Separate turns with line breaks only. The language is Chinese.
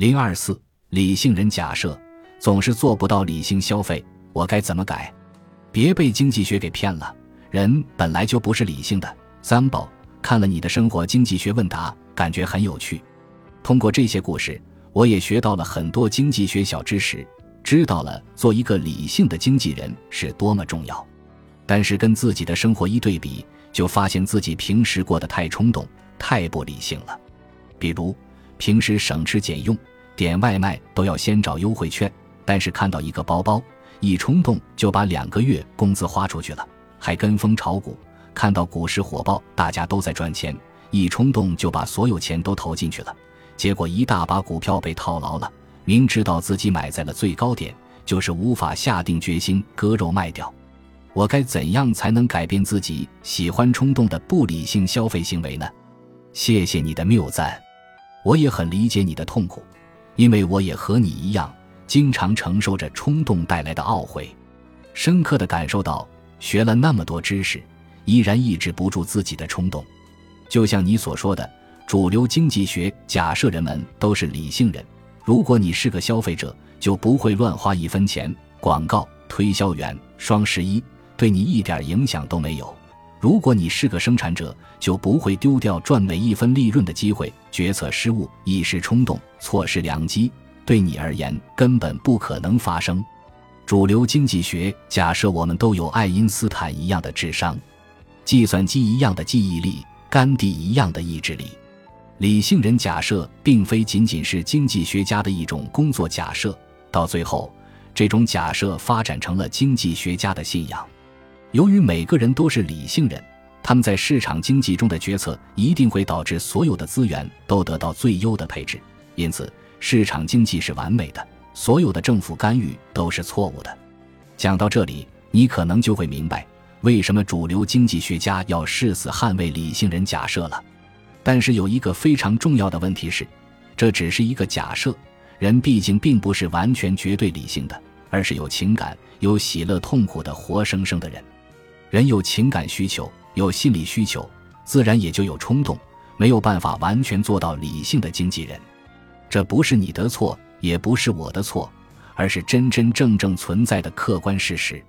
零二四，理性人假设总是做不到理性消费，我该怎么改？别被经济学给骗了，人本来就不是理性的。三宝看了你的生活经济学问答，感觉很有趣。通过这些故事，我也学到了很多经济学小知识，知道了做一个理性的经纪人是多么重要。但是跟自己的生活一对比，就发现自己平时过得太冲动、太不理性了。比如平时省吃俭用。点外卖都要先找优惠券，但是看到一个包包，一冲动就把两个月工资花出去了，还跟风炒股。看到股市火爆，大家都在赚钱，一冲动就把所有钱都投进去了，结果一大把股票被套牢了。明知道自己买在了最高点，就是无法下定决心割肉卖掉。我该怎样才能改变自己喜欢冲动的不理性消费行为呢？谢谢你的谬赞，我也很理解你的痛苦。因为我也和你一样，经常承受着冲动带来的懊悔，深刻的感受到学了那么多知识，依然抑制不住自己的冲动。就像你所说的，主流经济学假设人们都是理性人，如果你是个消费者，就不会乱花一分钱。广告、推销员、双十一对你一点影响都没有。如果你是个生产者，就不会丢掉赚每一分利润的机会。决策失误、一时冲动、错失良机，对你而言根本不可能发生。主流经济学假设我们都有爱因斯坦一样的智商，计算机一样的记忆力，甘地一样的意志力。理性人假设并非仅仅是经济学家的一种工作假设，到最后，这种假设发展成了经济学家的信仰。由于每个人都是理性人，他们在市场经济中的决策一定会导致所有的资源都得到最优的配置。因此，市场经济是完美的，所有的政府干预都是错误的。讲到这里，你可能就会明白为什么主流经济学家要誓死捍卫理性人假设了。但是有一个非常重要的问题是，这只是一个假设，人毕竟并不是完全绝对理性的，而是有情感、有喜乐、痛苦的活生生的人。人有情感需求，有心理需求，自然也就有冲动，没有办法完全做到理性的经纪人。这不是你的错，也不是我的错，而是真真正正存在的客观事实。